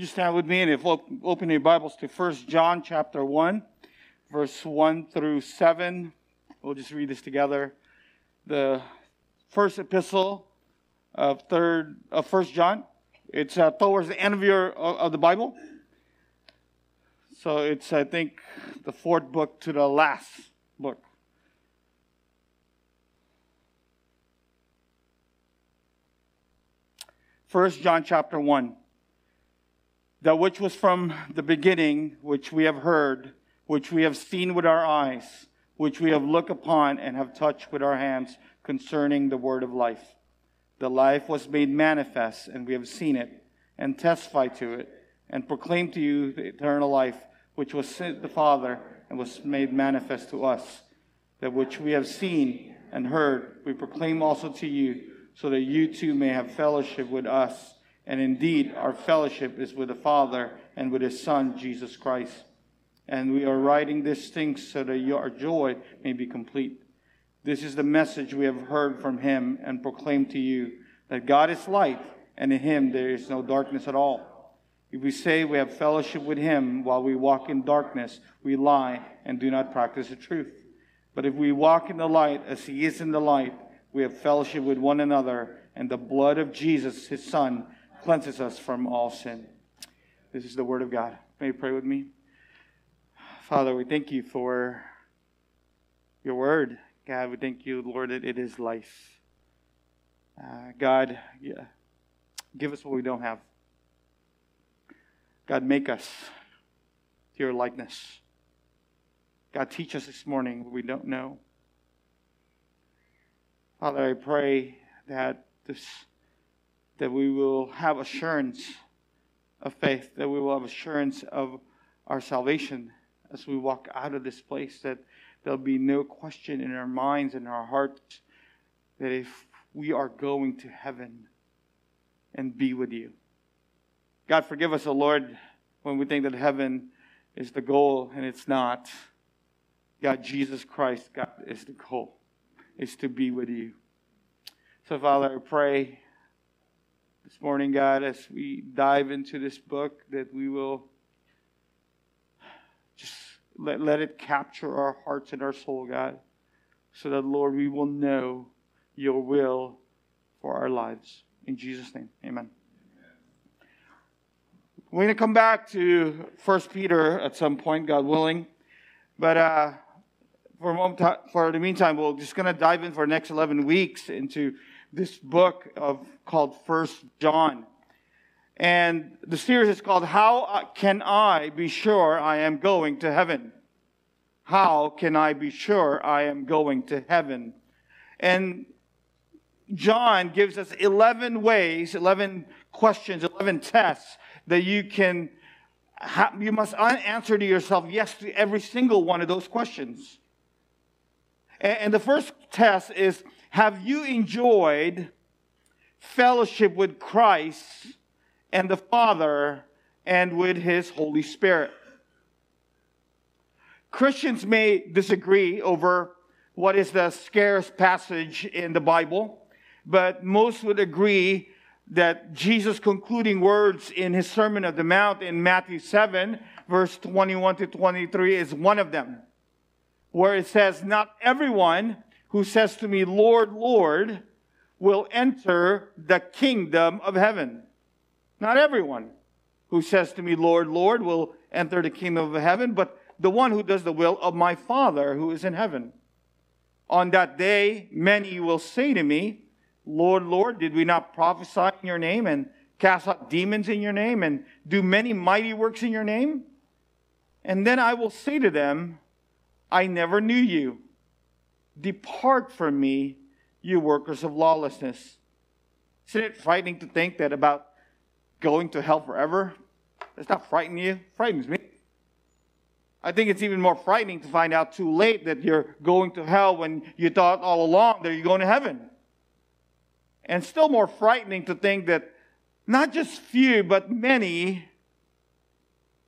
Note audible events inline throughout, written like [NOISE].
Would you stand with me and if open your Bibles to 1 John chapter 1, verse 1 through 7. We'll just read this together. The first epistle of third of First John. It's uh, towards the end of your of the Bible. So it's I think the fourth book to the last book. First John chapter 1. That which was from the beginning, which we have heard, which we have seen with our eyes, which we have looked upon and have touched with our hands concerning the word of life. The life was made manifest, and we have seen it, and testify to it, and proclaim to you the eternal life, which was sent the Father and was made manifest to us. That which we have seen and heard, we proclaim also to you so that you too may have fellowship with us. And indeed, our fellowship is with the Father and with His Son, Jesus Christ. And we are writing these things so that your joy may be complete. This is the message we have heard from Him and proclaim to you that God is light, and in Him there is no darkness at all. If we say we have fellowship with Him while we walk in darkness, we lie and do not practice the truth. But if we walk in the light as He is in the light, we have fellowship with one another, and the blood of Jesus, his Son, cleanses us from all sin. This is the word of God. May you pray with me? Father, we thank you for your word. God, we thank you, Lord, that it is life. Uh, God, yeah, give us what we don't have. God, make us to your likeness. God, teach us this morning what we don't know. Father, I pray that this that we will have assurance of faith, that we will have assurance of our salvation as we walk out of this place, that there'll be no question in our minds and our hearts that if we are going to heaven and be with you. God, forgive us, O Lord, when we think that heaven is the goal and it's not. God, Jesus Christ, God, is the goal is to be with you. So, Father, I pray this morning, God, as we dive into this book, that we will just let, let it capture our hearts and our soul, God, so that, Lord, we will know your will for our lives. In Jesus' name, amen. We're going to come back to First Peter at some point, God willing. But uh, for, moment, for the meantime, we're just going to dive in for the next 11 weeks into this book of called First John. And the series is called How Can I Be Sure I Am Going to Heaven? How can I be sure I am going to heaven? And John gives us 11 ways, 11 questions, 11 tests that you can, you must answer to yourself yes to every single one of those questions. And the first test is Have you enjoyed fellowship with Christ and the Father and with His Holy Spirit? Christians may disagree over what is the scarce passage in the Bible, but most would agree that Jesus' concluding words in his Sermon of the Mount in Matthew 7, verse 21 to 23, is one of them where it says, Not everyone who says to me, Lord, Lord, will enter the kingdom of heaven. Not everyone who says to me, Lord, Lord, will enter the kingdom of heaven, but the one who does the will of my Father who is in heaven. On that day, many will say to me, Lord, Lord, did we not prophesy in your name and cast out demons in your name and do many mighty works in your name? And then I will say to them, I never knew you. Depart from me, you workers of lawlessness. Isn't it frightening to think that about going to hell forever? Does not frighten you? It frightens me. I think it's even more frightening to find out too late that you're going to hell when you thought all along that you're going to heaven. And still more frightening to think that not just few, but many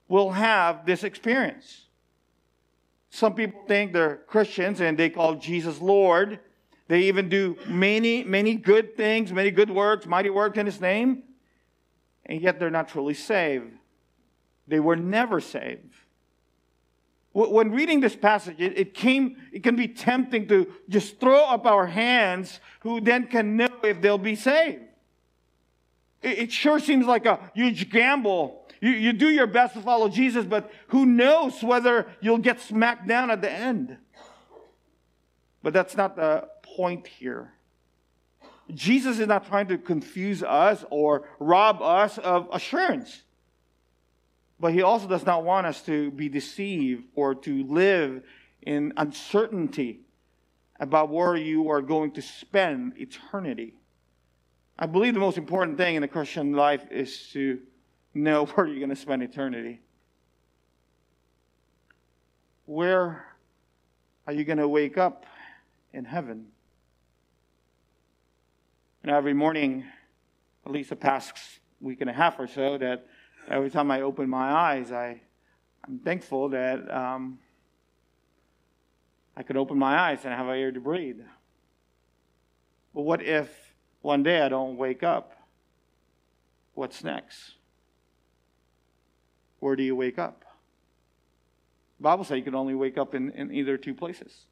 will have this experience. Some people think they're Christians and they call Jesus Lord. They even do many, many good things, many good works, mighty works in His name, and yet they're not truly saved. they were never saved. When reading this passage, it, came, it can be tempting to just throw up our hands, who then can know if they'll be saved. It sure seems like a huge gamble. You, you do your best to follow Jesus, but who knows whether you'll get smacked down at the end. But that's not the point here. Jesus is not trying to confuse us or rob us of assurance. But he also does not want us to be deceived or to live in uncertainty about where you are going to spend eternity. I believe the most important thing in the Christian life is to know [LAUGHS] where you're going to spend eternity. Where are you going to wake up in heaven? And every morning, at least the past week and a half or so, that every time I open my eyes, I, I'm thankful that um, I could open my eyes and have air to breathe. But what if one day I don't wake up? What's next? Where do you wake up? The Bible says you can only wake up in, in either two places.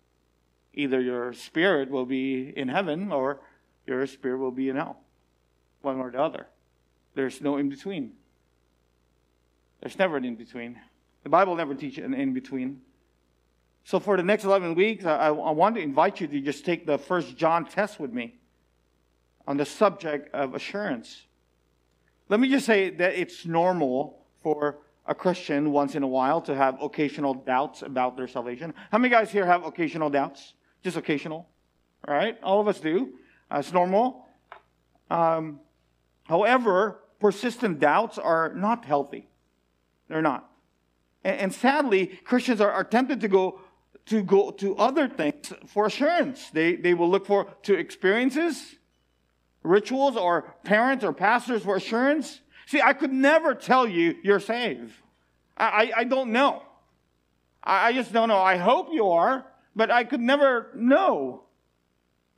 Either your spirit will be in heaven or your spirit will be in hell. One or the other. There's no in between. There's never an in between. The Bible never teaches an in between. So for the next 11 weeks, I, I want to invite you to just take the first John test with me on the subject of assurance. Let me just say that it's normal for a Christian once in a while to have occasional doubts about their salvation. How many guys here have occasional doubts? Just occasional. Right? All of us do. Uh, it's normal. Um, however, persistent doubts are not healthy. They're not. And, and sadly, Christians are, are tempted to go to go to other things for assurance. They, they will look for to experiences, rituals, or parents or pastors for assurance. See, I could never tell you you're saved. I, I, I don't know. I, I just don't know. I hope you are, but I could never know.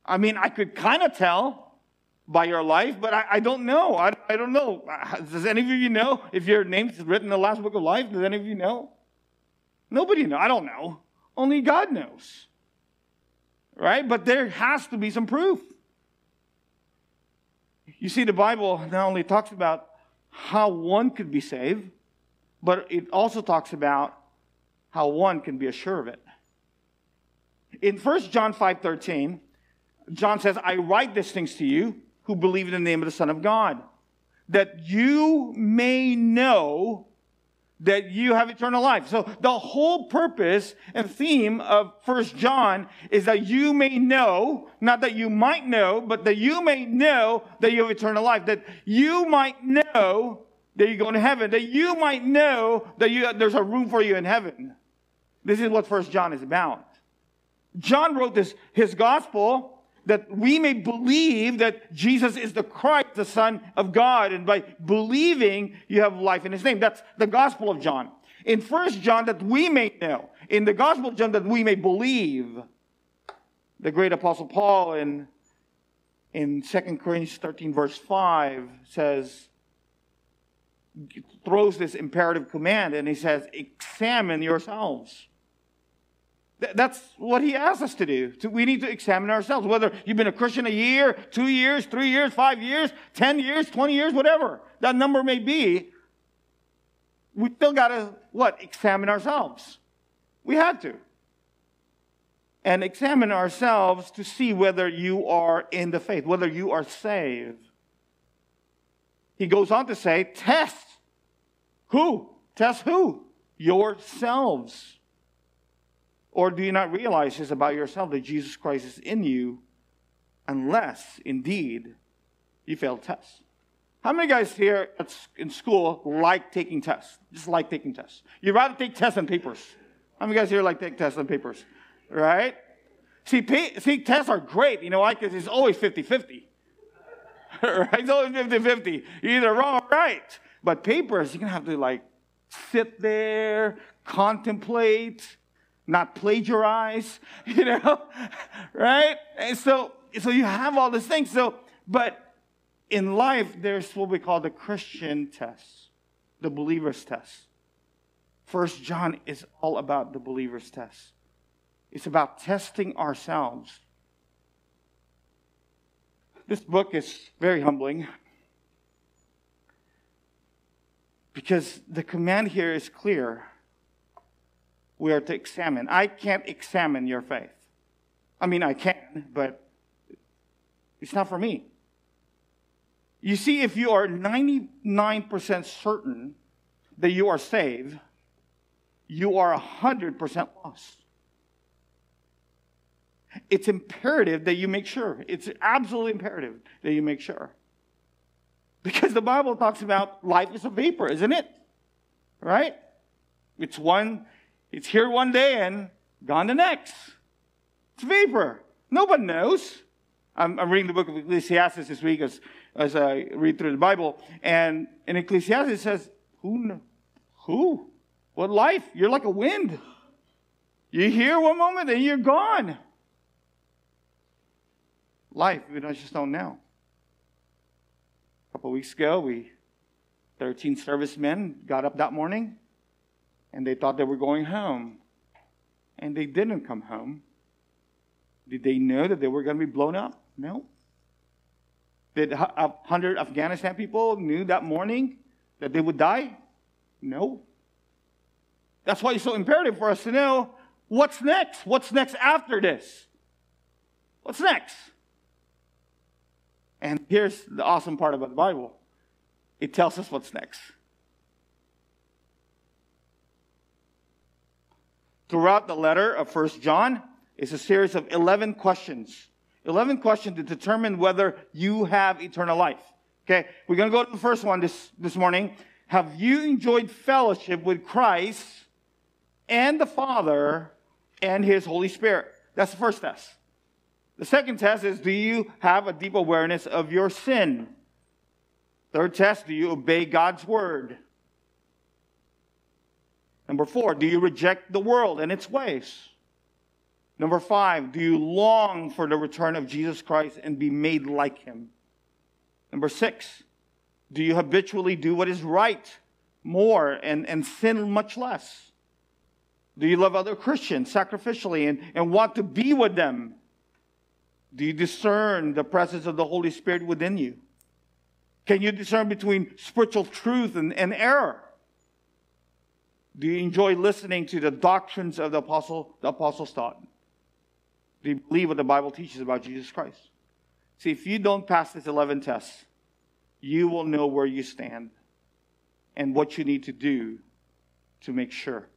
I mean, I could kind of tell, by your life, but I, I don't know. I, I don't know. Does any of you know if your name's written in the Lamb's book of life? Does any of you know? Nobody knows. I don't know. Only God knows. Right? But there has to be some proof. You see, the Bible not only talks about how one could be saved, but it also talks about how one can be assured of it. In 1 John 5:13, John says, I write these things to you who believe in the name of the Son of God, that you may know that you have eternal life. So the whole purpose and theme of First John is that you may know, not that you might know, but that you may know that you have eternal life, that you might know that you're going to heaven, that you might know that you, there's a room for you in heaven. This is what First John is about. John wrote this, his gospel that we may believe that Jesus is the Christ, the Son of God. And by believing, you have life in his name. That's the Gospel of John. In First John, that we may know. In the Gospel of John, that we may believe. The great Apostle Paul in, in 2 Corinthians 13, verse 5 says, throws this imperative command and he says, examine yourselves that's what he asks us to do. We need to examine ourselves. Whether you've been a Christian a year, two years, three years, five years, 10 years, 20 years, whatever that number may be, we still got to, what? Examine ourselves. We had to. And examine ourselves to see whether you are in the faith, whether you are saved. He goes on to say, test. Who? Test who? Yourselves. Or do you not realize this about yourself that Jesus Christ is in you unless indeed you fail tests? How many guys here in school like taking tests? Just like taking tests. You'd rather take tests than papers. How many guys here like take tests than papers? Right? See, see, tests are great. You know why? Because it's always 50 50. [LAUGHS] right? It's always 50 50. You're either wrong or right. But papers, you're going to have to like sit there, contemplate, not plagiarize, [LAUGHS] you know, right? And so, so you have all these things. So, but in life, there's what we call the Christian test, the believer's test. First John is all about the believer's test. It's about testing ourselves. This book is very humbling because the command here is clear. We are to examine. I can't examine your faith. I mean, I can, but it's not for me. You see, if you are 99% certain that you are saved, you are 100% lost. It's imperative that you make sure. It's absolutely imperative that you make sure. Because the Bible talks about life is a vapor, isn't it? Right? It's one, it's here one day and gone the next. It's vapor. Nobody knows. I'm, I'm reading the book of Ecclesiastes this week as, as I read through the Bible. And in Ecclesiastes it says, who, who? What life? You're like a wind. You're here one moment and you're gone. Life, we just don't know. A couple weeks ago, we 13 servicemen got up that morning and they thought they were going home. And they didn't come home. Did they know that they were going to be blown up? No. Did a 100 Afghanistan people knew that morning that they would die? No. That's why it's so imperative for us to know what's next? What's next after this? What's next? And here's the awesome part about the Bible it tells us what's next. Throughout the letter of First John is a series of 11 questions. 11 questions to determine whether you have eternal life. Okay, we're going to go to the first one this, this morning. Have you enjoyed fellowship with Christ and the Father and His Holy Spirit. That's the first test. The second test is do you have a deep awareness of your sin? Third test, do you obey God's word? Number four, do you reject the world and its ways? Number five, do you long for the return of Jesus Christ and be made like him? Number six, do you habitually do what is right more and, and sin much less? Do you love other Christians sacrificially and, and want to be with them? Do you discern the presence of the Holy Spirit within you? Can you discern between spiritual truth and, and error? Do you enjoy listening to the doctrines of the apostle, the apostles taught? Do you believe what the Bible teaches about Jesus Christ? See, if you don't pass this 11 tests, you will know where you stand and what you need to do to make sure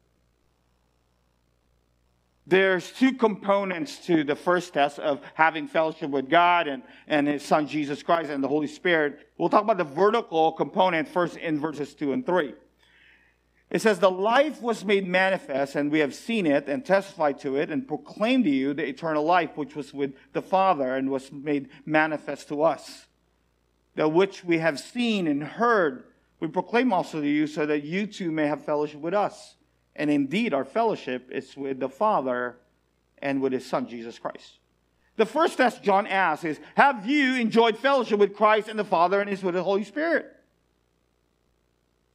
there's two components to the first test of having fellowship with God and, and His Son Jesus Christ and the Holy Spirit. We'll talk about the vertical component first in verses 2 and 3. It says, The life was made manifest, and we have seen it and testified to it and proclaimed to you the eternal life which was with the Father and was made manifest to us. The which we have seen and heard, we proclaim also to you so that you too may have fellowship with us. And indeed, our fellowship is with the Father and with His Son, Jesus Christ. The first test John asks is Have you enjoyed fellowship with Christ and the Father and His with the Holy Spirit?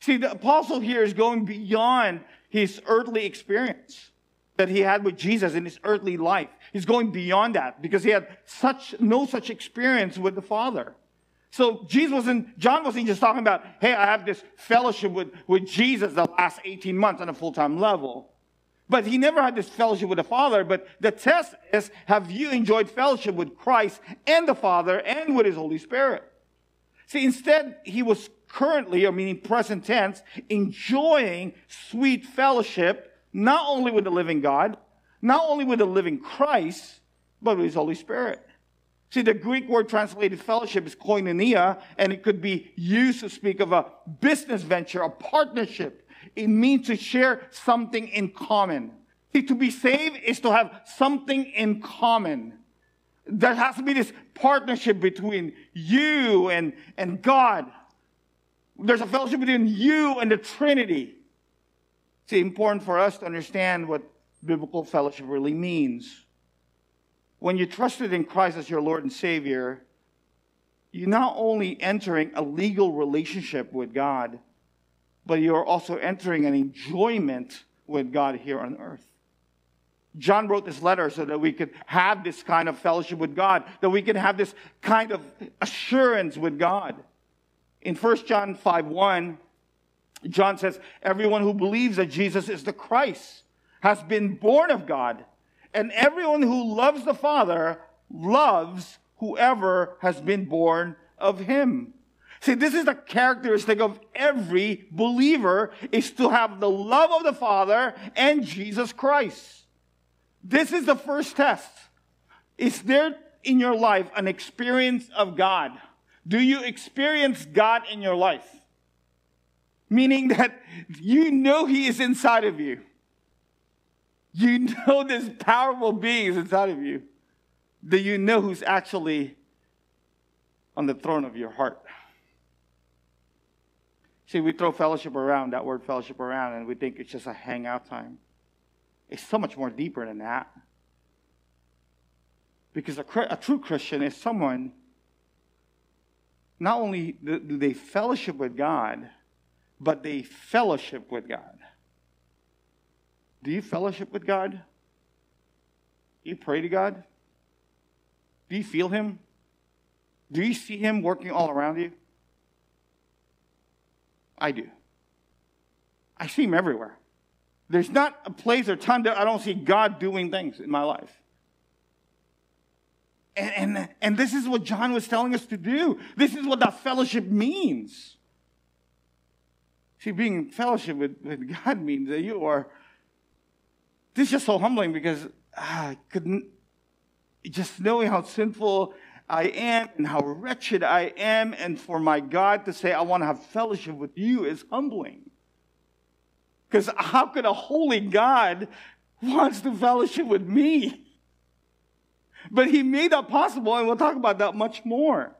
See, the apostle here is going beyond his earthly experience that he had with Jesus in his earthly life. He's going beyond that because he had such no such experience with the Father. So Jesus wasn't, John wasn't just talking about, hey, I have this fellowship with, with Jesus the last 18 months on a full-time level. But he never had this fellowship with the Father. But the test is, have you enjoyed fellowship with Christ and the Father and with his Holy Spirit? See, instead, he was currently, or meaning present tense, enjoying sweet fellowship, not only with the living God, not only with the living Christ, but with his Holy Spirit. See, the Greek word translated fellowship is koinonia, and it could be used to speak of a business venture, a partnership. It means to share something in common. See, to be saved is to have something in common. There has to be this partnership between you and, and God. There's a fellowship between you and the Trinity. It's important for us to understand what biblical fellowship really means when you trusted in Christ as your Lord and Savior, you're not only entering a legal relationship with God, but you're also entering an enjoyment with God here on earth. John wrote this letter so that we could have this kind of fellowship with God, that we could have this kind of assurance with God. In 1 John 5 1, John says, Everyone who believes that Jesus is the Christ has been born of God, and everyone who loves the Father loves whoever has been born of him. See, this is the characteristic of every believer is to have the love of the Father and Jesus Christ. This is the first test. Is there in your life an experience of God? Do you experience God in your life? Meaning that you know He is inside of you. You know this powerful being is inside of you. Do you know who's actually on the throne of your heart? See, we throw fellowship around, that word fellowship around, and we think it's just a hangout time. It's so much more deeper than that. Because a, a true Christian is someone, not only do they fellowship with God, but they fellowship with God. Do you fellowship with God? Do you pray to God? Do you feel Him? Do you see Him working all around you? I do. I see Him everywhere. There's not a place or time that I don't see God doing things in my life. And, and, and this is what John was telling us to do. This is what that fellowship means. See, being in fellowship with, with God means that you are. This is just so humbling because ah, I couldn't. Just knowing how sinful I am and how wretched I am, and for my God to say, I want to have fellowship with you is humbling. Because how could a holy God wants to fellowship with me? But he made that possible, and we'll talk about that much more.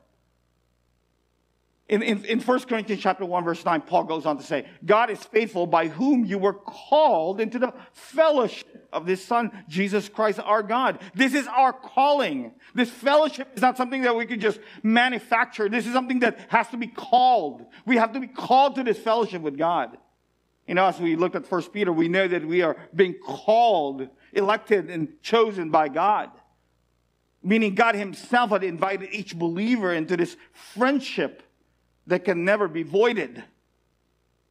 In, in, in 1 Corinthians chapter 1, verse 9, Paul goes on to say, God is faithful by whom you were called into the fellowship of this Son, Jesus Christ, our God. This is our calling. This fellowship is not something that we can just manufacture. This is something that has to be called. We have to be called to this fellowship with God. You know, as we looked at First Peter, we know that we are being called, elected, and chosen by God. Meaning God Himself had invited each believer into this friendship that can never be voided.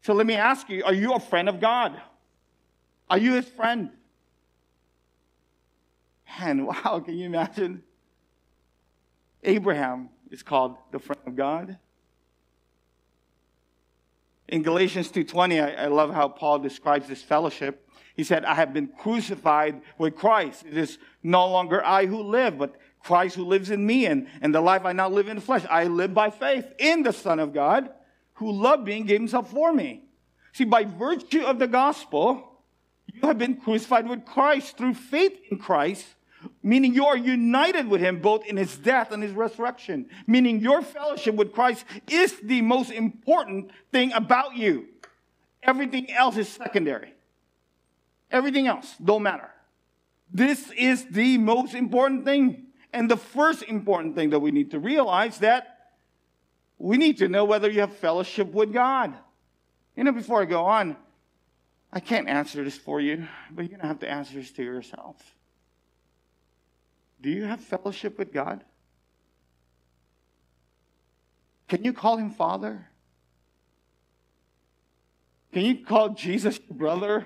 So let me ask you are you a friend of God? Are you His friend? And [LAUGHS] wow, can you imagine? Abraham is called the friend of God in Galatians 2:20, I, I love how Paul describes this fellowship. He said, I have been crucified with Christ. It is no longer I who live, but Christ who lives in me. And, and the life I now live in the flesh, I live by faith in the Son of God, who loved me and gave himself for me. See, by virtue of the gospel, you have been crucified with Christ through faith in Christ meaning you are united with him both in his death and his resurrection, meaning your fellowship with Christ is the most important thing about you. Everything else is secondary. Everything else don't matter. This is the most important thing. And the first important thing that we need to realize that we need to know whether you have fellowship with God. You know, before I go on, I can't answer this for you, but you're going to have to answer this to yourself. Do you have fellowship with God? Can you call him Father? Can you call Jesus your brother?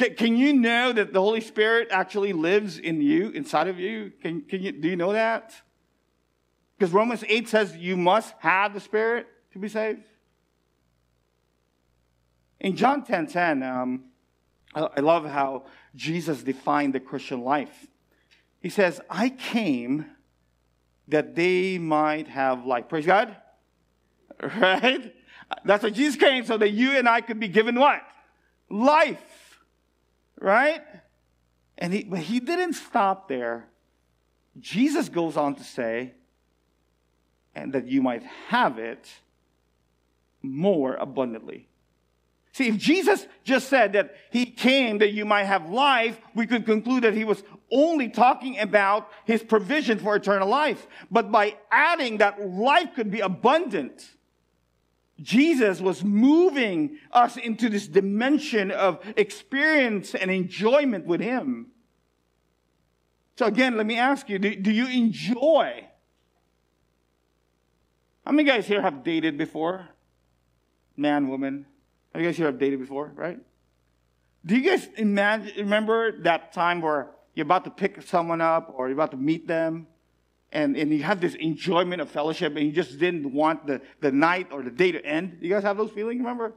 Can, can you know that the Holy Spirit actually lives in you, inside of you? Can, can you, do you know that? Because Romans 8 says you must have the Spirit to be saved. In John 10 10, um, I love how Jesus defined the Christian life. He says, I came that they might have life. Praise God. [LAUGHS] Right? That's what Jesus came so that you and I could be given what? Life. Right? And he, but he didn't stop there. Jesus goes on to say, and that you might have it more abundantly. See, if Jesus just said that he came that you might have life, we could conclude that he was only talking about his provision for eternal life. But by adding that life could be abundant, Jesus was moving us into this dimension of experience and enjoyment with Him. So, again, let me ask you do, do you enjoy? How many guys here have dated before? Man, woman. How many guys here have dated before, right? Do you guys imagine, remember that time where you're about to pick someone up or you're about to meet them and, and you have this enjoyment of fellowship and you just didn't want the, the night or the day to end? You guys have those feelings, remember?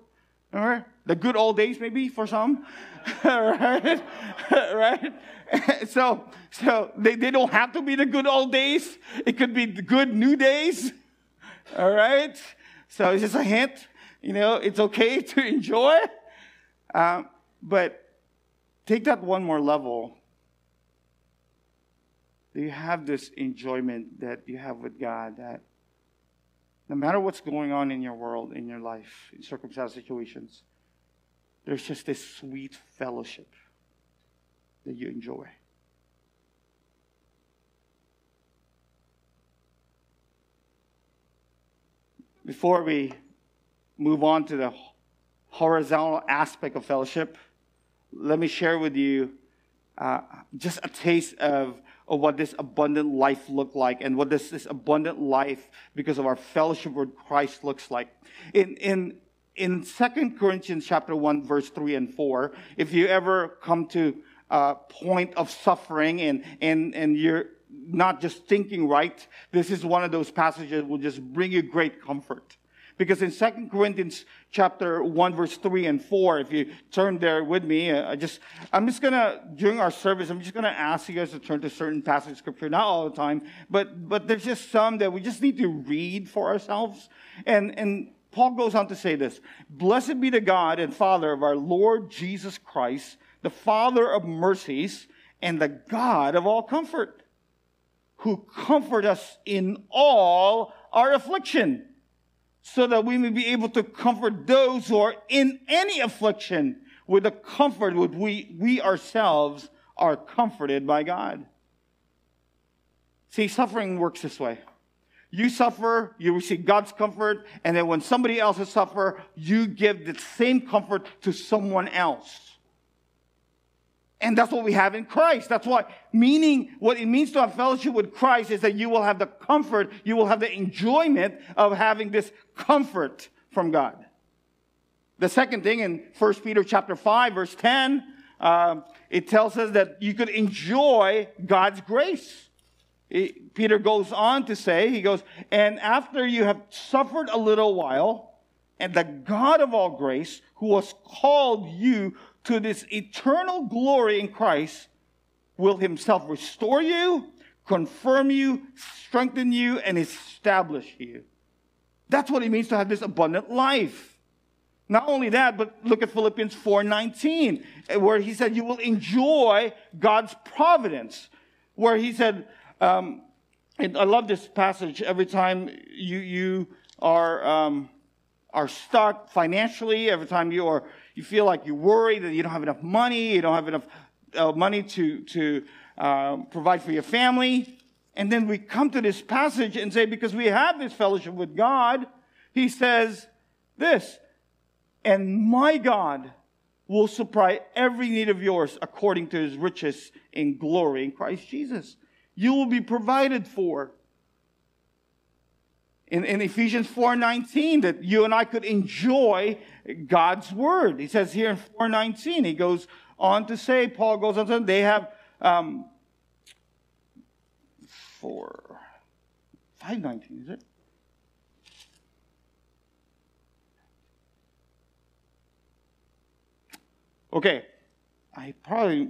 Remember? The good old days, maybe, for some. [LAUGHS] right? [LAUGHS] right? [LAUGHS] so, so they, they don't have to be the good old days. It could be the good new days. All right? So it's just a hint. You know, it's okay to enjoy. Um, but take that one more level. You have this enjoyment that you have with God that no matter what's going on in your world, in your life, in circumstance situations, there's just this sweet fellowship that you enjoy. Before we move on to the horizontal aspect of fellowship, let me share with you uh, just a taste of, of what this abundant life look like and what this, this abundant life because of our fellowship with Christ looks like. In, in, in 2 Corinthians chapter 1, verse 3 and 4, if you ever come to a point of suffering and, and, and you're not just thinking right, this is one of those passages that will just bring you great comfort. Because in 2 Corinthians chapter 1, verse 3 and 4, if you turn there with me, uh, I just, I'm just gonna, during our service, I'm just gonna ask you guys to turn to certain passages of scripture, not all the time, but, but there's just some that we just need to read for ourselves. And, and Paul goes on to say this, Blessed be the God and Father of our Lord Jesus Christ, the Father of mercies and the God of all comfort, who comfort us in all our affliction so that we may be able to comfort those who are in any affliction with the comfort with we, we ourselves are comforted by God. See, suffering works this way. You suffer, you receive God's comfort, and then when somebody else is suffer, you give the same comfort to someone else. And that's what we have in Christ. That's what meaning, what it means to have fellowship with Christ is that you will have the comfort, you will have the enjoyment of having this comfort from God. The second thing in 1 Peter chapter 5, verse 10, uh, it tells us that you could enjoy God's grace. It, Peter goes on to say, he goes, and after you have suffered a little while, and the God of all grace, who has called you to this eternal glory in Christ will himself restore you, confirm you, strengthen you, and establish you. That's what it means to have this abundant life. Not only that, but look at Philippians 4:19, where he said, "You will enjoy God's providence." Where he said, um, and I love this passage. Every time you you are um, are stuck financially, every time you are you feel like you worry that you don't have enough money, you don't have enough uh, money to, to uh, provide for your family. And then we come to this passage and say, because we have this fellowship with God, he says this, and my God will supply every need of yours according to his riches in glory in Christ Jesus. You will be provided for in, in Ephesians 4:19 that you and I could enjoy God's word. He says here in 4:19, he goes on to say, Paul goes on to say, they have um, four, 519, is it? Okay, I probably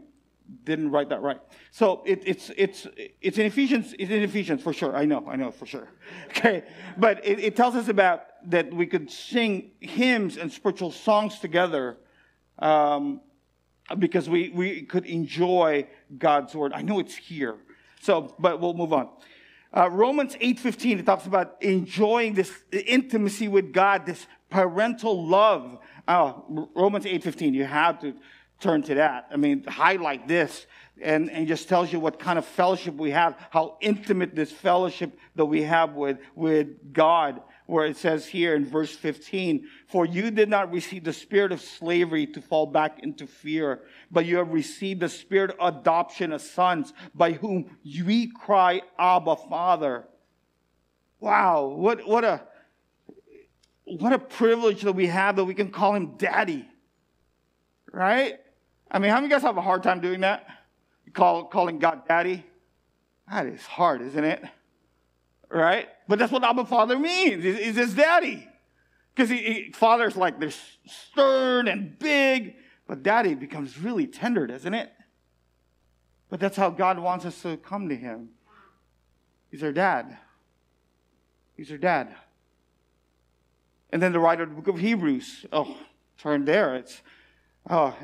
didn't write that right. So it, it's it's it's in Ephesians. It's in Ephesians for sure. I know. I know for sure. [LAUGHS] Okay, but it, it tells us about that we could sing hymns and spiritual songs together, um, because we we could enjoy God's word. I know it's here. So, but we'll move on. Uh, Romans 8:15 it talks about enjoying this intimacy with God, this parental love. Uh, Romans 8:15 you have to turn to that. I mean, highlight this and, and just tells you what kind of fellowship we have, how intimate this fellowship that we have with, with God where it says here in verse 15, For you did not receive the spirit of slavery to fall back into fear, but you have received the spirit of adoption as sons, by whom we cry, Abba, Father. Wow, what, what a what a privilege that we have that we can call him daddy. Right? I mean, how many of you guys have a hard time doing that? Call calling God daddy? That is hard, isn't it? Right? But that's what Abba Father means. He's his daddy. Because he, he, father's like this stern and big, but daddy becomes really tender, doesn't it? But that's how God wants us to come to him. He's our dad. He's our dad. And then the writer of the book of Hebrews, oh, turn there. It's oh,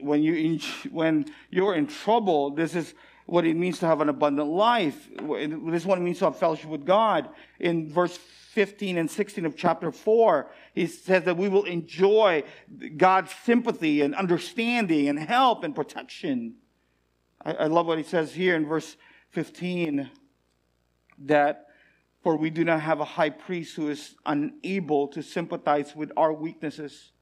when you when you're in trouble, this is what it means to have an abundant life. This is what it means to have fellowship with God. In verse 15 and 16 of chapter 4, he says that we will enjoy God's sympathy and understanding and help and protection. I, I love what he says here in verse 15 that for we do not have a high priest who is unable to sympathize with our weaknesses,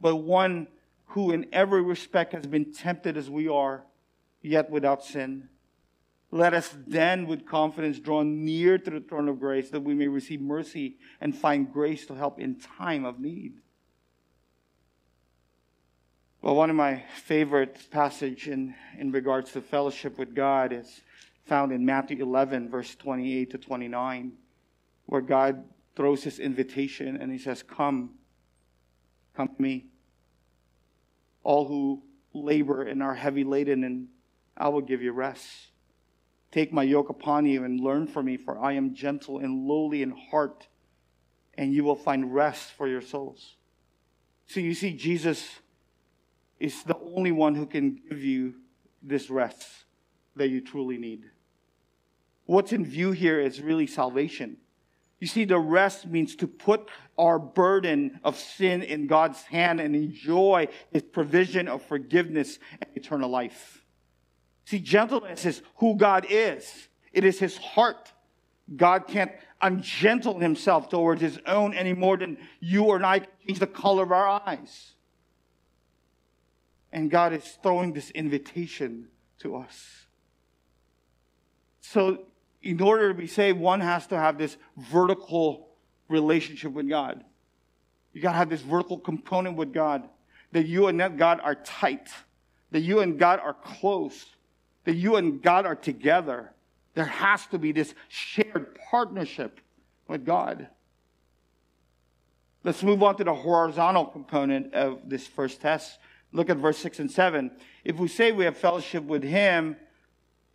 but one who in every respect has been tempted as we are, yet without sin. Let us then with confidence draw near to the throne of grace that we may receive mercy and find grace to help in time of need. Well, one of my favorite passages in, in regards to fellowship with God is found in Matthew 11, verse 28 to 29, where God throws his invitation and he says, Come, come to me. All who labor and are heavy laden, and I will give you rest. Take my yoke upon you and learn from me, for I am gentle and lowly in heart, and you will find rest for your souls. So you see, Jesus is the only one who can give you this rest that you truly need what's in view here is really salvation. You see, the rest means to put our burden of sin in God's hand and enjoy His provision of forgiveness and eternal life. See, gentleness is who God is, it is His heart. God can't ungentle Himself towards His own any more than you or I change the color of our eyes. And God is throwing this invitation to us. So in order to be saved, one has to have this vertical relationship with God. You got to have this vertical component with God. That you and that God are tight. That you and God are close. That you and God are together. There has to be this shared partnership with God. Let's move on to the horizontal component of this first test. Look at verse 6 and 7. If we say we have fellowship with Him,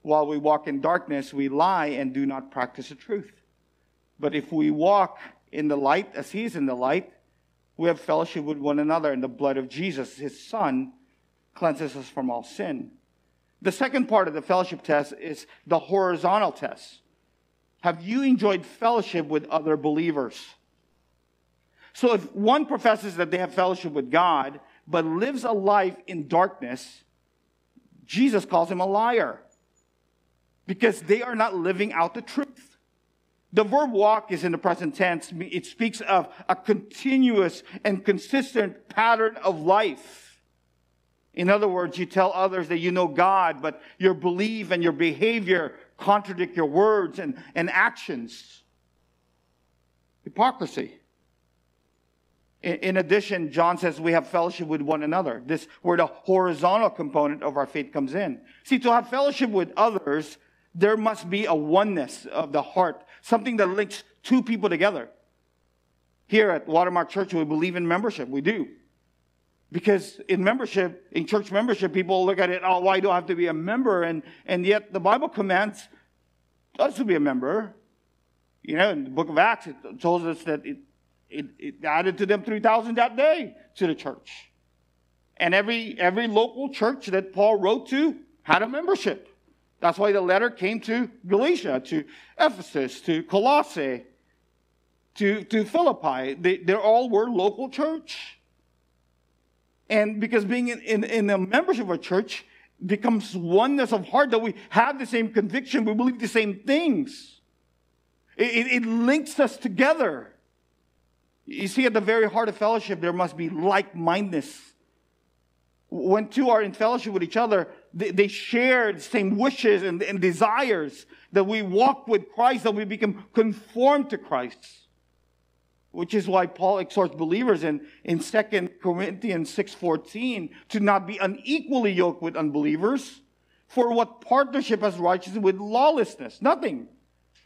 while we walk in darkness, we lie and do not practice the truth. But if we walk in the light as he is in the light, we have fellowship with one another, and the blood of Jesus, his son, cleanses us from all sin. The second part of the fellowship test is the horizontal test. Have you enjoyed fellowship with other believers? So if one professes that they have fellowship with God, but lives a life in darkness, Jesus calls him a liar because they are not living out the truth. The verb walk is in the present tense. It speaks of a continuous and consistent pattern of life. In other words, you tell others that you know God, but your belief and your behavior contradict your words and, and actions. Hypocrisy. In, in addition, John says we have fellowship with one another. This where the horizontal component of our faith comes in. See, to have fellowship with others there must be a oneness of the heart, something that links two people together. Here at Watermark Church, we believe in membership. We do. Because in membership, in church membership, people look at it, oh, why do I have to be a member? And, and yet the Bible commands us to be a member. You know, in the book of Acts, it tells us that it, it, it added to them 3,000 that day to the church. And every, every local church that Paul wrote to had a membership. That's why the letter came to Galatia, to Ephesus, to Colossae, to, to Philippi. They, they all were local church. And because being in, in, in a membership of a church becomes oneness of heart, that we have the same conviction, we believe the same things. It, it, it links us together. You see, at the very heart of fellowship, there must be like mindedness. When two are in fellowship with each other, they, they share the same wishes and, and desires that we walk with Christ, that we become conformed to Christ. Which is why Paul exhorts believers in, in 2 Corinthians 6.14 to not be unequally yoked with unbelievers. For what partnership has righteousness with lawlessness? Nothing.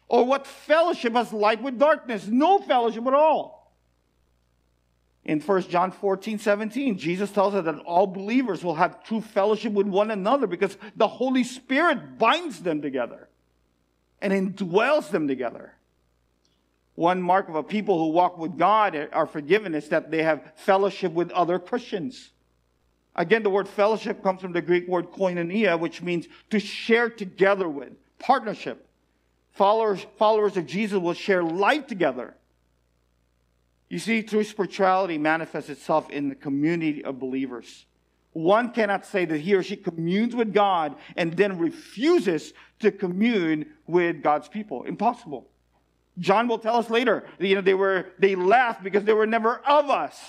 Or what fellowship has light with darkness? No fellowship at all in 1 John 14, 17, Jesus tells us that all believers will have true fellowship with one another because the Holy Spirit binds them together and indwells them together. One mark of a people who walk with God are forgiven is that they have fellowship with other Christians. Again, the word fellowship comes from the Greek word koinonia, which means to share together with, partnership. Followers, followers of Jesus will share life together you see, true spirituality manifests itself in the community of believers. One cannot say that he or she communes with God and then refuses to commune with God's people. Impossible. John will tell us later, you know, they were, they left because they were never of us.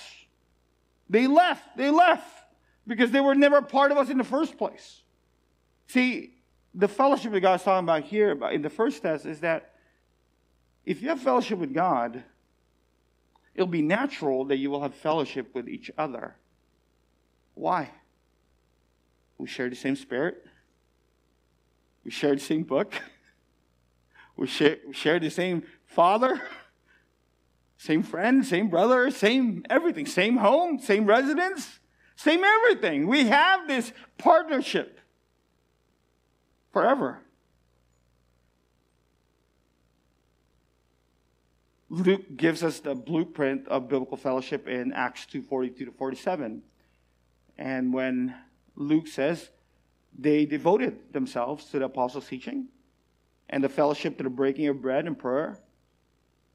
They left, they left because they were never part of us in the first place. See, the fellowship that God's talking about here in the first test is that if you have fellowship with God, it'll be natural that you will have fellowship with each other. Why? We share the same spirit. We share the same book. [LAUGHS] We share, we share the same father, [LAUGHS] same friend, same brother, same everything, same home, same residence, same everything. We have this partnership forever. Luke gives us the blueprint of biblical fellowship in Acts 2:42 to 47. And when Luke says they devoted themselves to the apostles' teaching and the fellowship to the breaking of bread and prayer,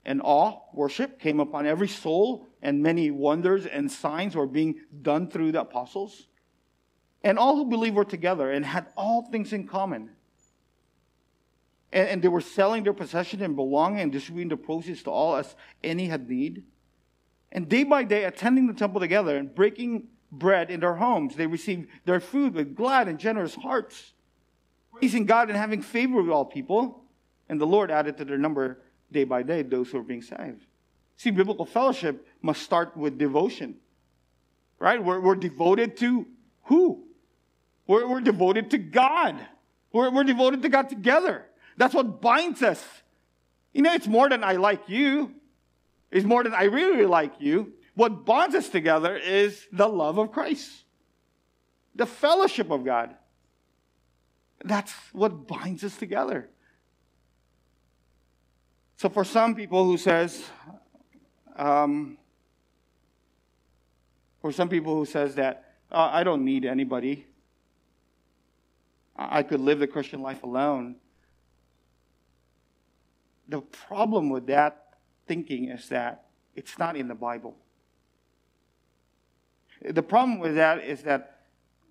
and awe, worship came upon every soul, and many wonders and signs were being done through the apostles. And all who believed were together and had all things in common and, and they were selling their possession and belonging and distributing the proceeds to all as any had need. And day by day, attending the temple together and breaking bread in their homes, they received their food with glad and generous hearts, praising God and having favor with all people. And the Lord added to their number day by day those who were being saved. See, biblical fellowship must start with devotion, right? We're, we're devoted to who? We're, we're devoted to God. We're, we're devoted to God together. That's what binds us. You know, it's more than I like you. It's more than I really like you. What bonds us together is the love of Christ, the fellowship of God. That's what binds us together. So for some people who says, um, for some people who says that uh, I don't need anybody, I could live the Christian life alone the problem with that thinking is that it's not in the Bible. The problem with that is that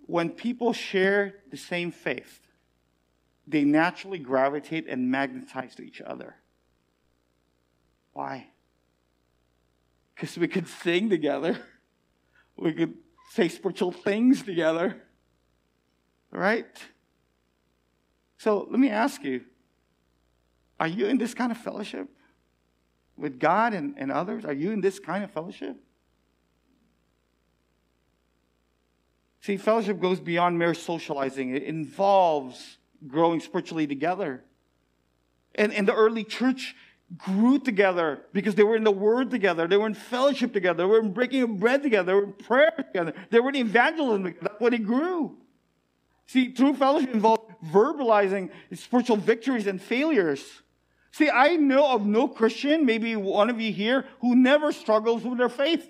when people share the same faith, they naturally gravitate and magnetize to each other. Why? Because we could sing together, [LAUGHS] we could say spiritual things together, right? So let me ask you are you in this kind of fellowship with God and, and others? Are you in this kind of fellowship? See, fellowship goes beyond mere socializing, it involves growing spiritually together. And, and the early church grew together because they were in the Word together, they were in fellowship together, they were in breaking of bread together, they were in prayer together, they were in evangelism together. That's what it grew. See, true fellowship involves verbalizing spiritual victories and failures. See, I know of no Christian, maybe one of you here, who never struggles with their faith.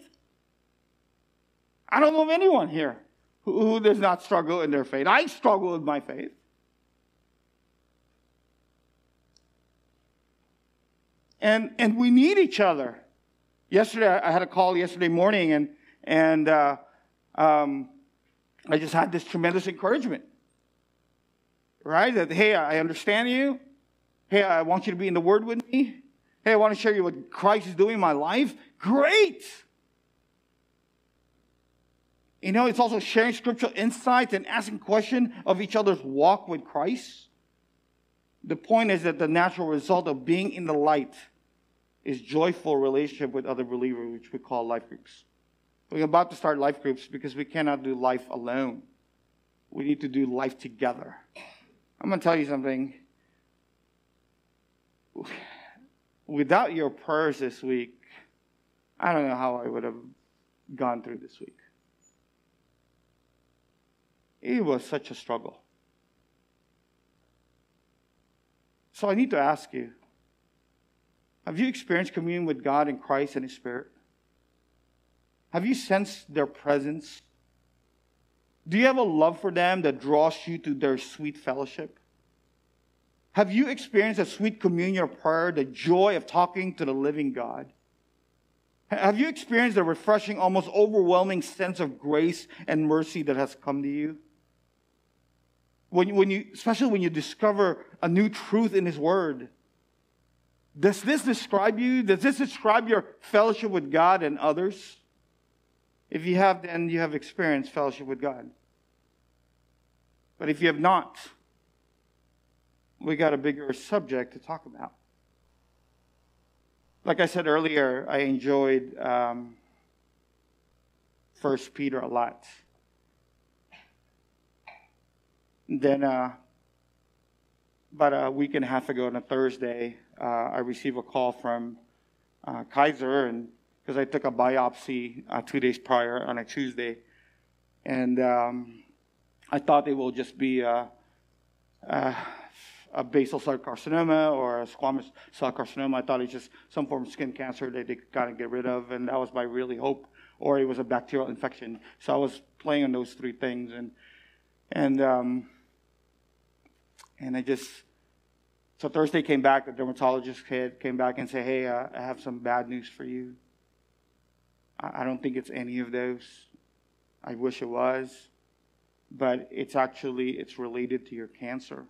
I don't know of anyone here who, does not struggle in their faith. I struggle with my faith. And, and we need each other. Yesterday, I had a call yesterday morning, and, and uh, um, I just had this tremendous encouragement. Right? That, hey, I understand you. Hey, I want you to be in the Word with me. Hey, I want to share you what Christ is doing in my life. great. You know, it's also sharing scriptural insights and asking questions of each other's walk with Christ. The point is that the natural result of being in the light is joyful relationship with other believers, which we call life groups. We're about to start life groups because we cannot do life alone. We need to do life together. I'm going to tell you something. Without your prayers this week, I don't know how I would have gone through this week. It was such a struggle. So I need to ask you have you experienced communion with God and Christ and His Spirit? Have you sensed their presence? Do you have a love for them that draws you to their sweet fellowship? Have you experienced a sweet communion of prayer, the joy of talking to the living God? Have you experienced a refreshing, almost overwhelming sense of grace and mercy that has come to you? When, when you, especially when you discover a new truth in His Word. Does this describe you? Does this describe your fellowship with God and others? If you have, then you have experienced fellowship with God. But if you have not, we got a bigger subject to talk about. Like I said earlier, I enjoyed um, First Peter a lot. then, uh, about a week and a half ago on a Thursday, uh, I received a call from uh, Kaiser, and because I took a biopsy uh, two days prior on a Tuesday, and um, I thought it will just be a, a, basal cell carcinoma or a squamous cell carcinoma. I thought it's just some form of skin cancer that they kind of get rid of, and that was my really hope. Or it was a bacterial infection. So I was playing on those three things, and and um, and I just so Thursday came back, the dermatologist came back and said, Hey, uh, I have some bad news for you. I don't think it's any of those. I wish it was. But it's actually, it's related to your cancer.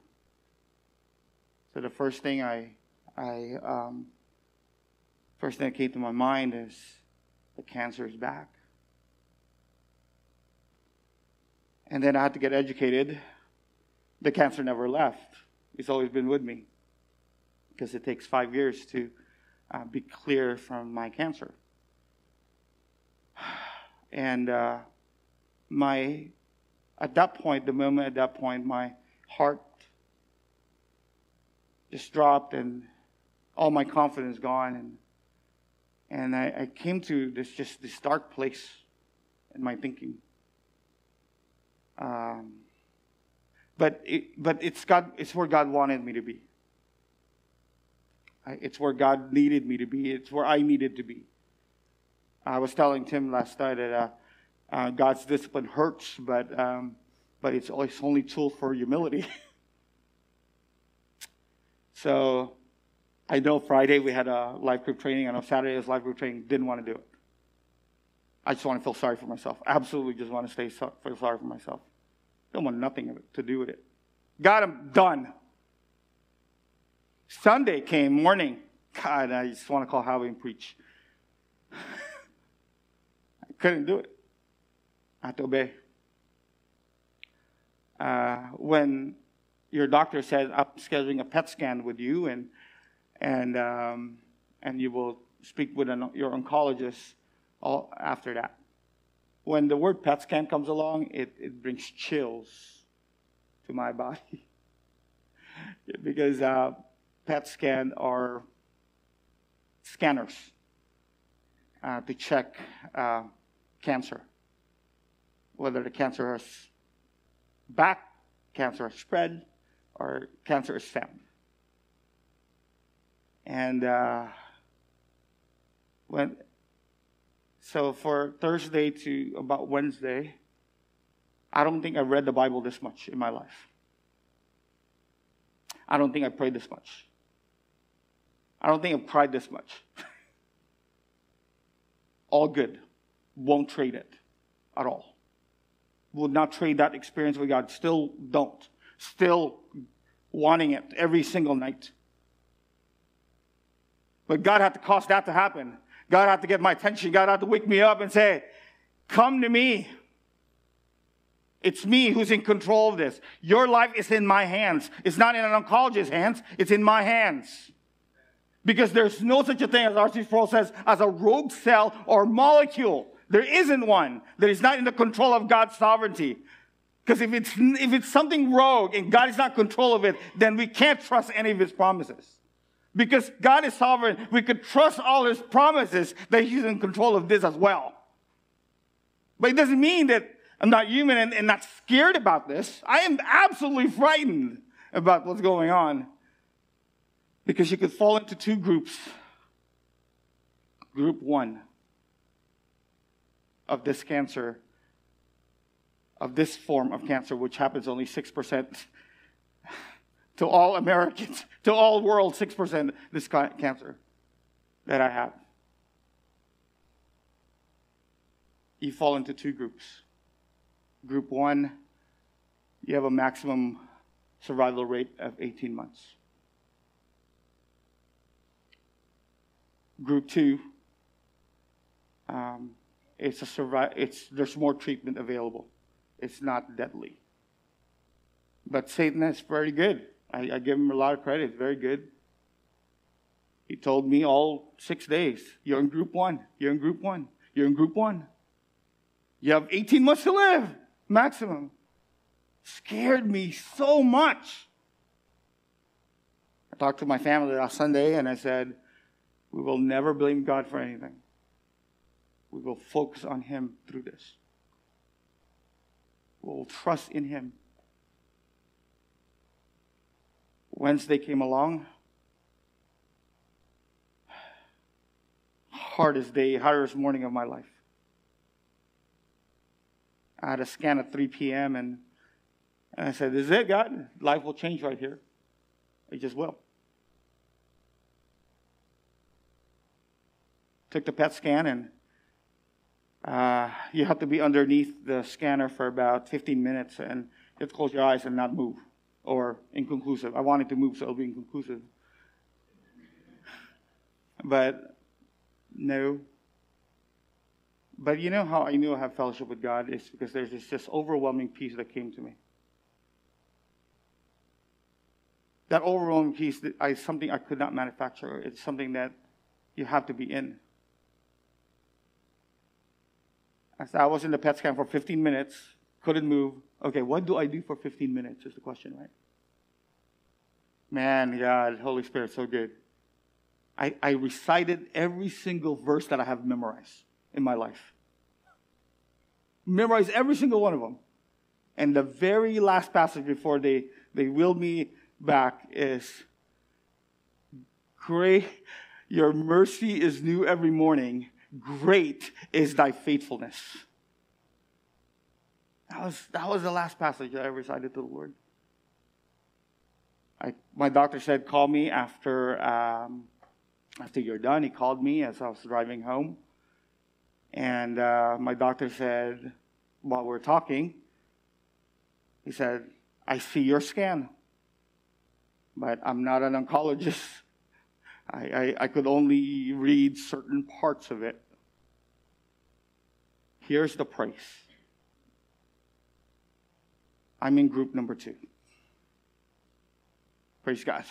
So the first thing I, I, um, first thing that came to my mind is the cancer is back. And then I had to get educated. The cancer never left. It's always been with me because it takes five years to uh, be clear from my cancer. [SIGHS] And uh, my, at that point, the moment at that point, my heart just dropped and all my confidence gone. And, and I, I came to this just this dark place in my thinking. Um, but it, but it's God. It's where God wanted me to be. It's where God needed me to be. It's where I needed to be. I was telling Tim last night that uh, uh, God's discipline hurts, but um, but it's always only tool for humility. [LAUGHS] so I know Friday we had a life group training. I know Saturday was life group training. Didn't want to do it. I just want to feel sorry for myself. Absolutely, just want to stay so, feel sorry for myself. Don't want nothing to do with it. Got I'm done. Sunday came morning. God, I just want to call Howie and preach. [LAUGHS] I couldn't do it. I had to obey. Uh, when your doctor says, I'm scheduling a PET scan with you, and, and, um, and you will speak with an, your oncologist all after that. When the word PET scan comes along, it, it brings chills to my [LAUGHS] body. because uh, PET scan are scanners uh, to check uh, cancer, whether the cancer has back, cancer has spread, or cancer is found. And uh, when so for Thursday to about Wednesday, I don't think I read the Bible this much in my life. I don't think I prayed this much. I don't think I've cried this much. [LAUGHS] all good. Won't trade it at all. Will not trade that experience with God. Still don't. Still wanting it every single night. But God had to cause that to happen. God had to get my attention. God had to wake me up and say, Come to me. It's me who's in control of this. Your life is in my hands. It's not in an oncologist's hands, it's in my hands. Because there's no such a thing, as R.C. Sproul says, as a rogue cell or molecule. There isn't one that is not in the control of God's sovereignty. Because if it's, if it's something rogue and God is not in control of it, then we can't trust any of his promises. Because God is sovereign, we could trust all his promises that he's in control of this as well. But it doesn't mean that I'm not human and, and not scared about this. I am absolutely frightened about what's going on. Because you could fall into two groups. Group one of this cancer, of this form of cancer, which happens only 6% [LAUGHS] to all Americans, [LAUGHS] to all world, 6% this cancer that I have. You fall into two groups. Group one, you have a maximum survival rate of 18 months. Group two, um, it's a survive, it's, there's more treatment available. It's not deadly. But Satan is very good. I, I give him a lot of credit. Very good. He told me all six days, you're in group one, you're in group one, you're in group one. You have 18 months to live, maximum. Scared me so much. I talked to my family last Sunday and I said, we will never blame God for anything. We will focus on Him through this. Will trust in Him. Wednesday came along. Hardest day, hardest morning of my life. I had a scan at 3 p.m. and, and I said, This is it, God. Life will change right here. It just will. took the PET scan, and uh, you have to be underneath the scanner for about 15 minutes, and you have to close your eyes and not move, or inconclusive. I wanted to move, so it'll be inconclusive. But no. But you know how I knew I have fellowship with God is because there's this just overwhelming peace that came to me. That overwhelming peace is something I could not manufacture. It's something that you have to be in. I was in the PET scan for 15 minutes, couldn't move. Okay, what do I do for 15 minutes is the question, right? Man, God, Holy Spirit, so good. I, I recited every single verse that I have memorized in my life. Memorized every single one of them. And the very last passage before they, they wheeled me back is Great, your mercy is new every morning. Great is thy faithfulness. That was, that was the last passage I recited to the Lord. I, my doctor said, call me after, um, after you're done. He called me as I was driving home. And uh, my doctor said, while we we're talking, he said, I see your scan, but I'm not an oncologist. I, I, I could only read certain parts of it. Here's the price. I'm in group number two. Praise God.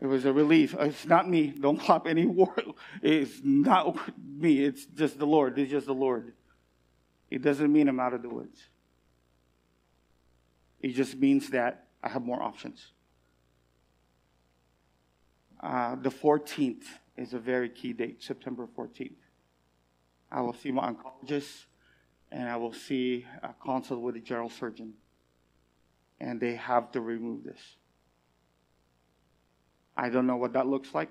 It was a relief. It's not me. Don't [LAUGHS] clap any word. It's not [LAUGHS] me. It's just the Lord. It's just the Lord. It doesn't mean I'm out of the woods. It just means that I have more options. Uh, the 14th is a very key date, September 14th. I will see my oncologist and I will see a consult with the general surgeon. And they have to remove this. I don't know what that looks like,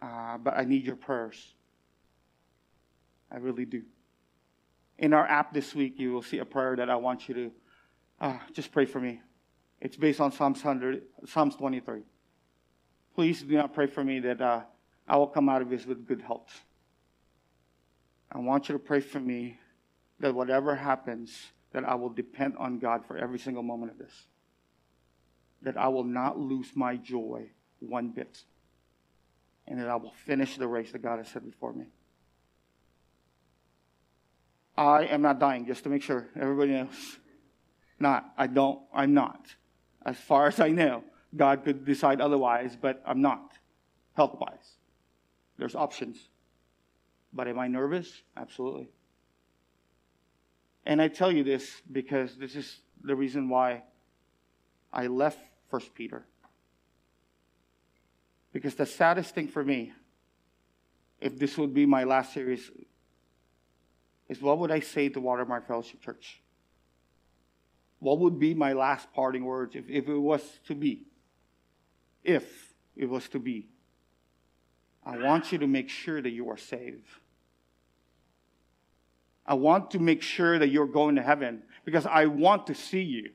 uh, but I need your prayers. I really do. In our app this week, you will see a prayer that I want you to uh, just pray for me. It's based on Psalms 100, Psalms 23. Please do not pray for me that uh, I will come out of this with good health. I want you to pray for me that whatever happens, that I will depend on God for every single moment of this. That I will not lose my joy one bit. and that I will finish the race that God has set before me. I am not dying, just to make sure everybody knows. Not. I don't. I'm not. As far as I know, God could decide otherwise, but I'm not, health wise. There's options. But am I nervous? Absolutely. And I tell you this because this is the reason why I left First Peter. Because the saddest thing for me, if this would be my last series, is what would I say to Watermark Fellowship Church? What would be my last parting words if, if it was to be? If it was to be. I want you to make sure that you are saved. I want to make sure that you're going to heaven because I want to see you.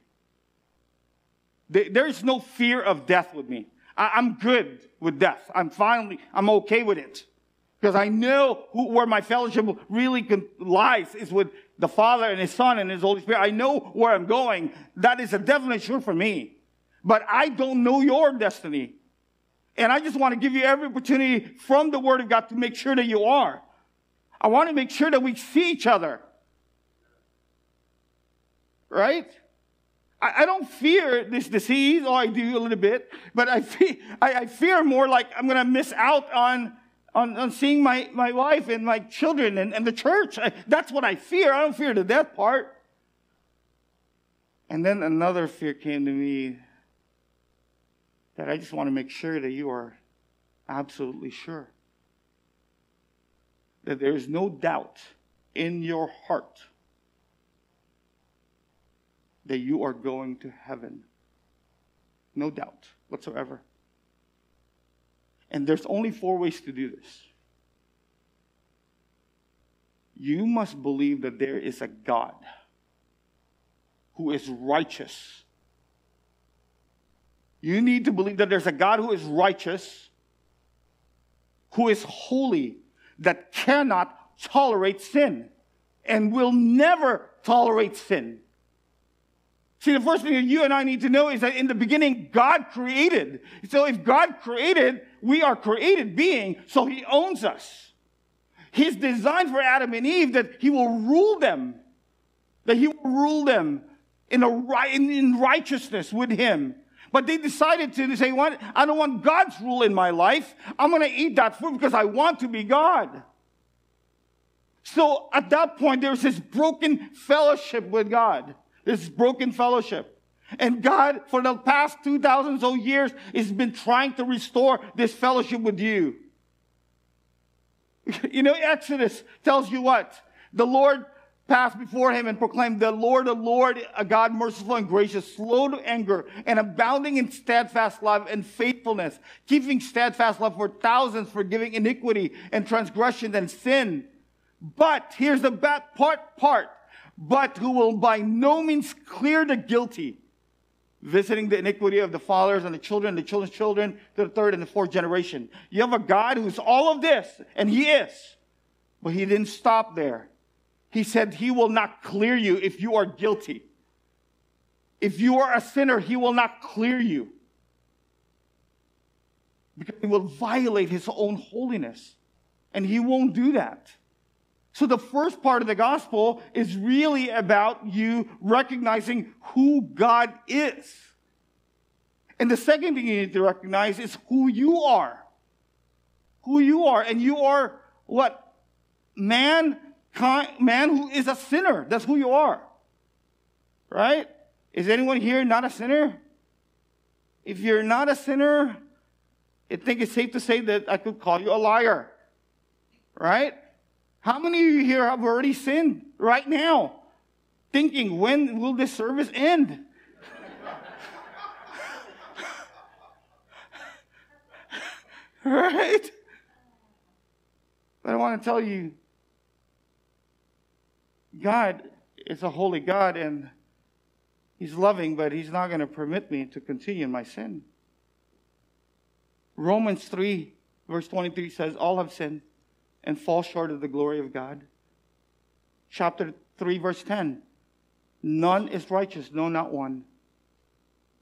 There is no fear of death with me. I'm good with death. I'm finally, I'm okay with it. Because I know who, where my fellowship really lies is with the Father and His Son and His Holy Spirit. I know where I'm going. That is a definite sure for me. But I don't know your destiny. And I just want to give you every opportunity from the Word of God to make sure that you are. I want to make sure that we see each other. Right? I, I don't fear this disease, or oh, I do a little bit, but I, fe- I, I fear more like I'm going to miss out on on, on seeing my, my wife and my children and, and the church. I, that's what I fear. I don't fear the death part. And then another fear came to me that I just want to make sure that you are absolutely sure. That there is no doubt in your heart that you are going to heaven. No doubt whatsoever. And there's only four ways to do this. You must believe that there is a God who is righteous. You need to believe that there's a God who is righteous, who is holy, that cannot tolerate sin, and will never tolerate sin. See, the first thing that you and I need to know is that in the beginning, God created. So if God created, we are created being, so he owns us. His design for Adam and Eve that he will rule them, that he will rule them in, a, in, in righteousness with him. But they decided to say? I don't want God's rule in my life. I'm going to eat that food because I want to be God. So at that point, there's this broken fellowship with God this broken fellowship. And God, for the past 2,000 so years, has been trying to restore this fellowship with you. [LAUGHS] You know, Exodus tells you what? The Lord passed before him and proclaimed, The Lord, the Lord, a God merciful and gracious, slow to anger, and abounding in steadfast love and faithfulness, keeping steadfast love for thousands, forgiving iniquity and transgression and sin. But here's the bad part, part but who will by no means clear the guilty, visiting the iniquity of the fathers and the children, the children's children to the third and the fourth generation. You have a God who's all of this, and He is. But He didn't stop there. He said He will not clear you if you are guilty. If you are a sinner, He will not clear you. Because He will violate His own holiness. And He won't do that. So the first part of the gospel is really about you recognizing who God is. And the second thing you need to recognize is who you are. Who you are. And you are what? Man, man who is a sinner. That's who you are. Right? Is anyone here not a sinner? If you're not a sinner, I think it's safe to say that I could call you a liar. Right? How many of you here have already sinned right now? Thinking, when will this service end? [LAUGHS] right? But I want to tell you God is a holy God and He's loving, but He's not going to permit me to continue in my sin. Romans 3, verse 23 says, All have sinned and fall short of the glory of God. Chapter 3, verse 10 None is righteous, no, not one.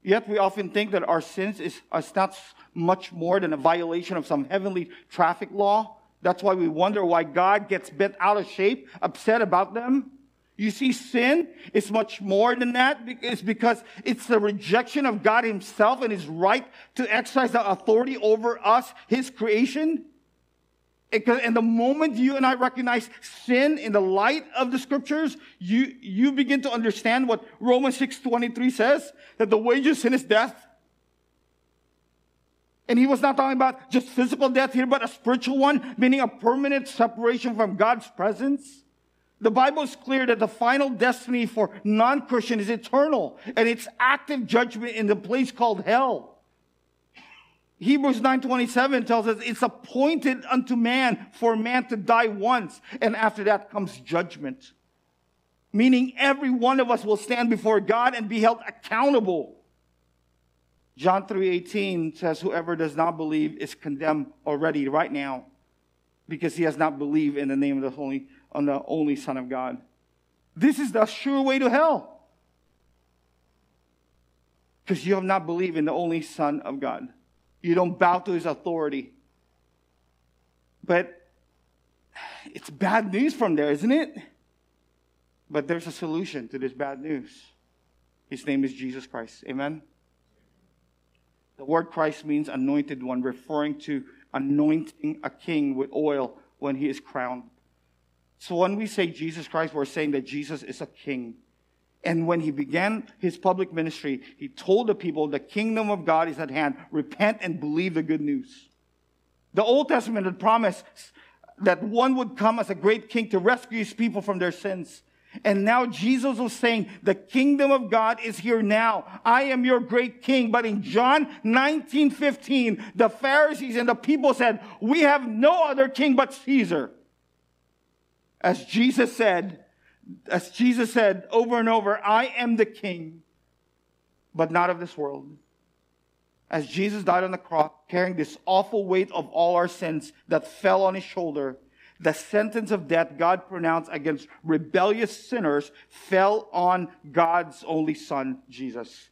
Yet we often think that our sins is, is not much more than a violation of some heavenly traffic law. That's why we wonder why God gets bent out of shape, upset about them. You see, sin is much more than that. It's because it's the rejection of God Himself and His right to exercise the authority over us, His creation. And the moment you and I recognize sin in the light of the scriptures, you, you begin to understand what Romans 6.23 says, that the wages of sin is death. And he was not talking about just physical death here, but a spiritual one, meaning a permanent separation from God's presence. The Bible is clear that the final destiny for non-Christian is eternal, and it's active judgment in the place called hell. Hebrews 9:27 tells us it's appointed unto man for man to die once and after that comes judgment. Meaning every one of us will stand before God and be held accountable. John 3:18 says whoever does not believe is condemned already right now because he has not believed in the name of the only on the only son of God. This is the sure way to hell. Because you have not believed in the only son of God. You don't bow to his authority. But it's bad news from there, isn't it? But there's a solution to this bad news. His name is Jesus Christ. Amen? The word Christ means anointed one, referring to anointing a king with oil when he is crowned. So when we say Jesus Christ, we're saying that Jesus is a king. And when he began his public ministry, he told the people, the kingdom of God is at hand. Repent and believe the good news. The Old Testament had promised that one would come as a great king to rescue his people from their sins. And now Jesus was saying, the kingdom of God is here now. I am your great king. But in John 19, 15, the Pharisees and the people said, we have no other king but Caesar. As Jesus said, as Jesus said over and over, I am the king, but not of this world. As Jesus died on the cross, carrying this awful weight of all our sins that fell on his shoulder, the sentence of death God pronounced against rebellious sinners fell on God's only son, Jesus.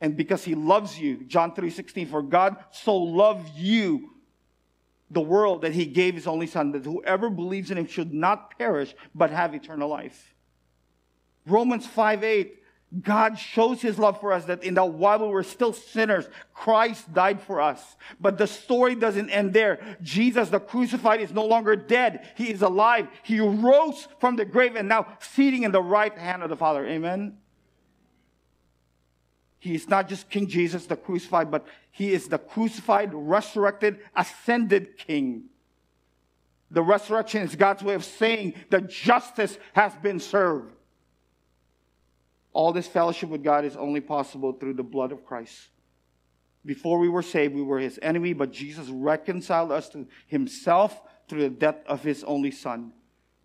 And because he loves you, John 3:16, for God so loved you the world that he gave his only son, that whoever believes in him should not perish, but have eternal life. Romans 5 8, God shows his love for us that in the while we were still sinners, Christ died for us. But the story doesn't end there. Jesus, the crucified, is no longer dead. He is alive. He rose from the grave and now seating in the right hand of the Father. Amen. He is not just King Jesus, the crucified, but he is the crucified, resurrected, ascended King. The resurrection is God's way of saying that justice has been served. All this fellowship with God is only possible through the blood of Christ. Before we were saved, we were his enemy, but Jesus reconciled us to himself through the death of his only son.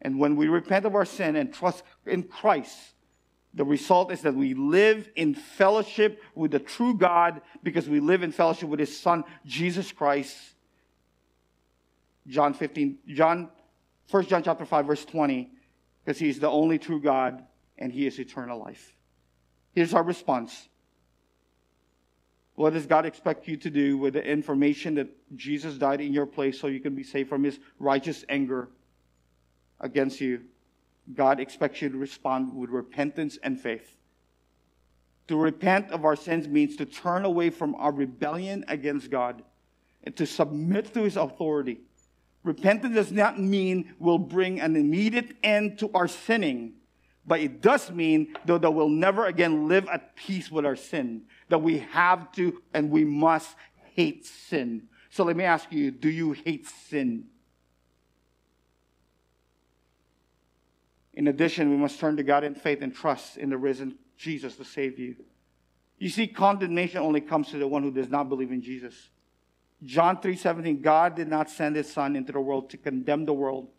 And when we repent of our sin and trust in Christ, the result is that we live in fellowship with the true God because we live in fellowship with his son, Jesus Christ. John 15, John, 1 John chapter 5, verse 20, because he is the only true God and he is eternal life. Here's our response. What does God expect you to do with the information that Jesus died in your place so you can be saved from his righteous anger against you? God expects you to respond with repentance and faith. To repent of our sins means to turn away from our rebellion against God and to submit to his authority. Repentance does not mean we'll bring an immediate end to our sinning, but it does mean though that we'll never again live at peace with our sin, that we have to and we must hate sin. So let me ask you, do you hate sin? In addition, we must turn to God in faith and trust in the risen Jesus to save you. You see, condemnation only comes to the one who does not believe in Jesus. John 3:17, God did not send his son into the world to condemn the world,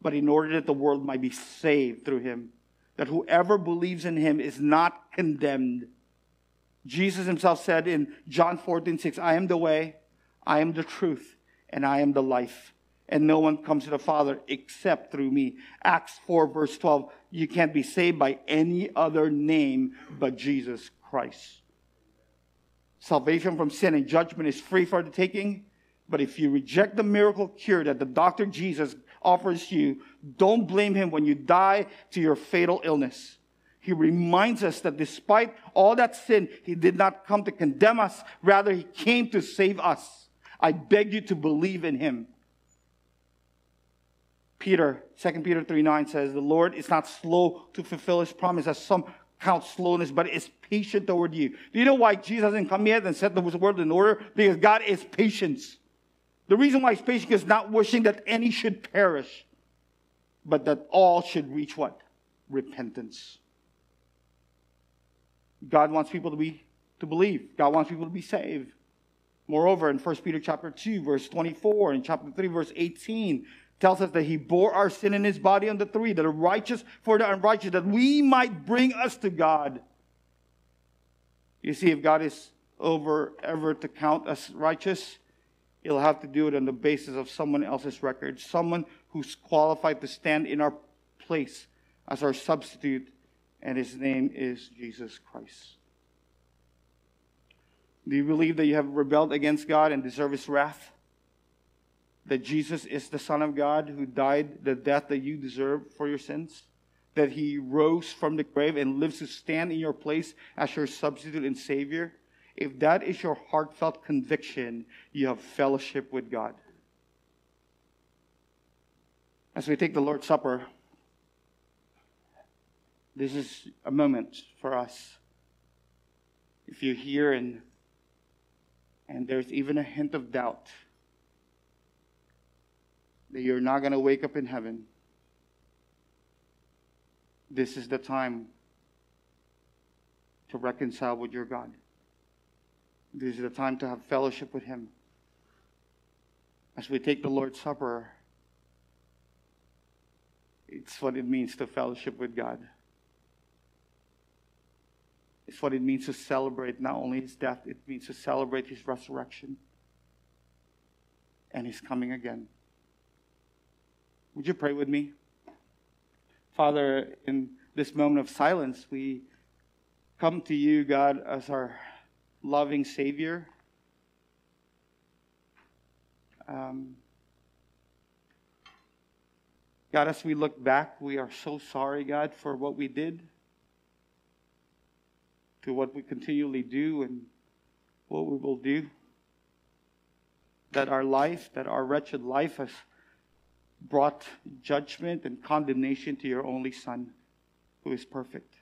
but in order that the world might be saved through him. That whoever believes in him is not condemned. Jesus himself said in John 14:6, I am the way, I am the truth, and I am the life and no one comes to the Father except through me. Acts 4, verse 12. You can't be saved by any other name but Jesus Christ. Salvation from sin and judgment is free for the taking. But if you reject the miracle cure that the doctor Jesus offers you, don't blame him when you die to your fatal illness. He reminds us that despite all that sin, he did not come to condemn us. Rather, he came to save us. I beg you to believe in him. Peter, 2 Peter 3 9 says, The Lord is not slow to fulfill his promise, as some count slowness, but is patient toward you. Do you know why Jesus hasn't come yet and set the world in order? Because God is patience. The reason why he's patient is not wishing that any should perish, but that all should reach what? Repentance. God wants people to be to believe. God wants people to be saved. Moreover, in 1 Peter chapter 2, verse 24, and chapter 3, verse 18, tells us that he bore our sin in his body on the three, that are righteous for the unrighteous, that we might bring us to God. You see, if God is over ever to count us righteous, he'll have to do it on the basis of someone else's record, someone who's qualified to stand in our place as our substitute, and his name is Jesus Christ. Do you believe that you have rebelled against God and deserve his wrath? that Jesus is the Son of God who died the death that you deserve for your sins? That he rose from the grave and lives to stand in your place as your substitute and Savior? If that is your heartfelt conviction, you have fellowship with God. As we take the Lord's Supper, this is a moment for us. If you're here and, and there's even a hint of doubt, that you're not going to wake up in heaven, this is the time to reconcile with your God. This is the time to have fellowship with Him. As we take the Lord's Supper, it's what it means to fellowship with God. It's what it means to celebrate not only His death, it means to celebrate His resurrection and His coming again. Would you pray with me? Father, in this moment of silence, we come to you, God, as our loving Savior. Um, God, as we look back, we are so sorry, God, for what we did, to what we continually do, and what we will do. That our life, that our wretched life has brought judgment and condemnation to your only Son, who is perfect.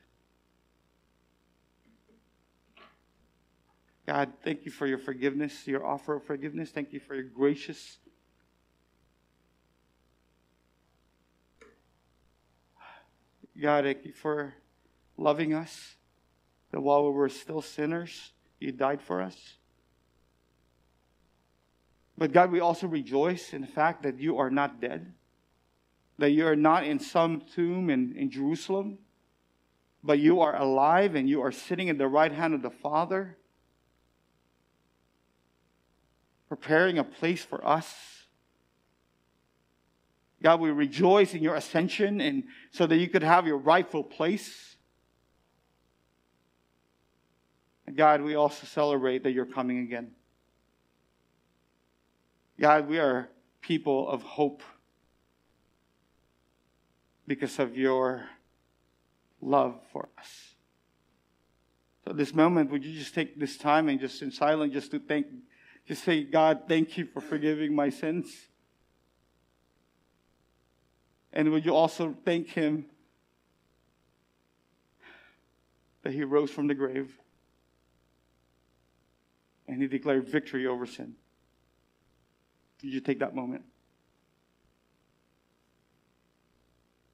God, thank you for your forgiveness, your offer of forgiveness. Thank you for your gracious. God, thank you for loving us, that while we were still sinners, you died for us. But God, we also rejoice in the fact that you are not dead, that you are not in some tomb in, in Jerusalem, but you are alive and you are sitting at the right hand of the Father, preparing a place for us. God, we rejoice in your ascension and so that you could have your rightful place. And God, we also celebrate that you're coming again. God, we are people of hope because of your love for us. So, this moment, would you just take this time and just in silence, just to thank, just say, God, thank you for forgiving my sins. And would you also thank Him that He rose from the grave and He declared victory over sin? Did you take that moment?